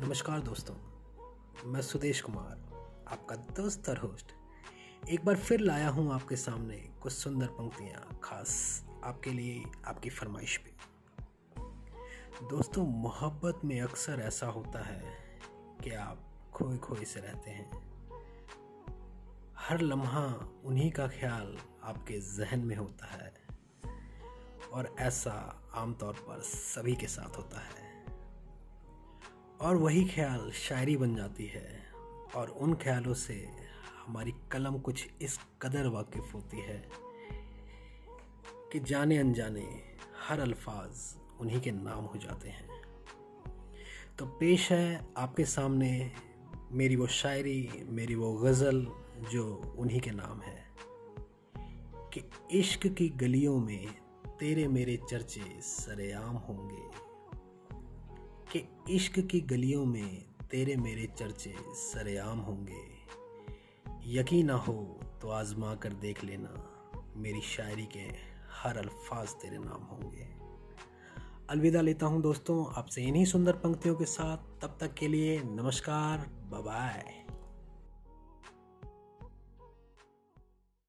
नमस्कार दोस्तों, मैं सुदेश कुमार, आपका दोस्त और होस्ट एक बार फिर लाया हूँ आपके सामने कुछ सुंदर पंक्तियाँ, खास आपके लिए आपकी फरमाइश पे दोस्तों, मोहब्बत में अक्सर ऐसा होता है कि आप खोए खोए से रहते हैं। हर लम्हा उन्हीं का ख्याल आपके जहन में होता है और ऐसा आमतौर पर सभी के साथ होता है। और वही ख्याल शायरी बन जाती है। और उन ख्यालों से हमारी कलम कुछ इस कदर वाकिफ होती है कि जाने अनजाने हर अल्फाज उन्हीं के नाम हो जाते हैं। तो पेश है आपके सामने मेरी वो शायरी, मेरी वो गज़ल जो उन्हीं के नाम है। कि इश्क की गलियों में तेरे मेरे चर्चे सरेआम होंगे। कि इश्क की गलियों में तेरे मेरे चर्चे सरेआम होंगे। यकीन ना हो तो आजमा कर देख लेना, मेरी शायरी के हर अल्फाज तेरे नाम होंगे। अलविदा लेता हूँ दोस्तों, आपसे इन्हीं सुंदर पंक्तियों के साथ, तब तक के लिए नमस्कार बाय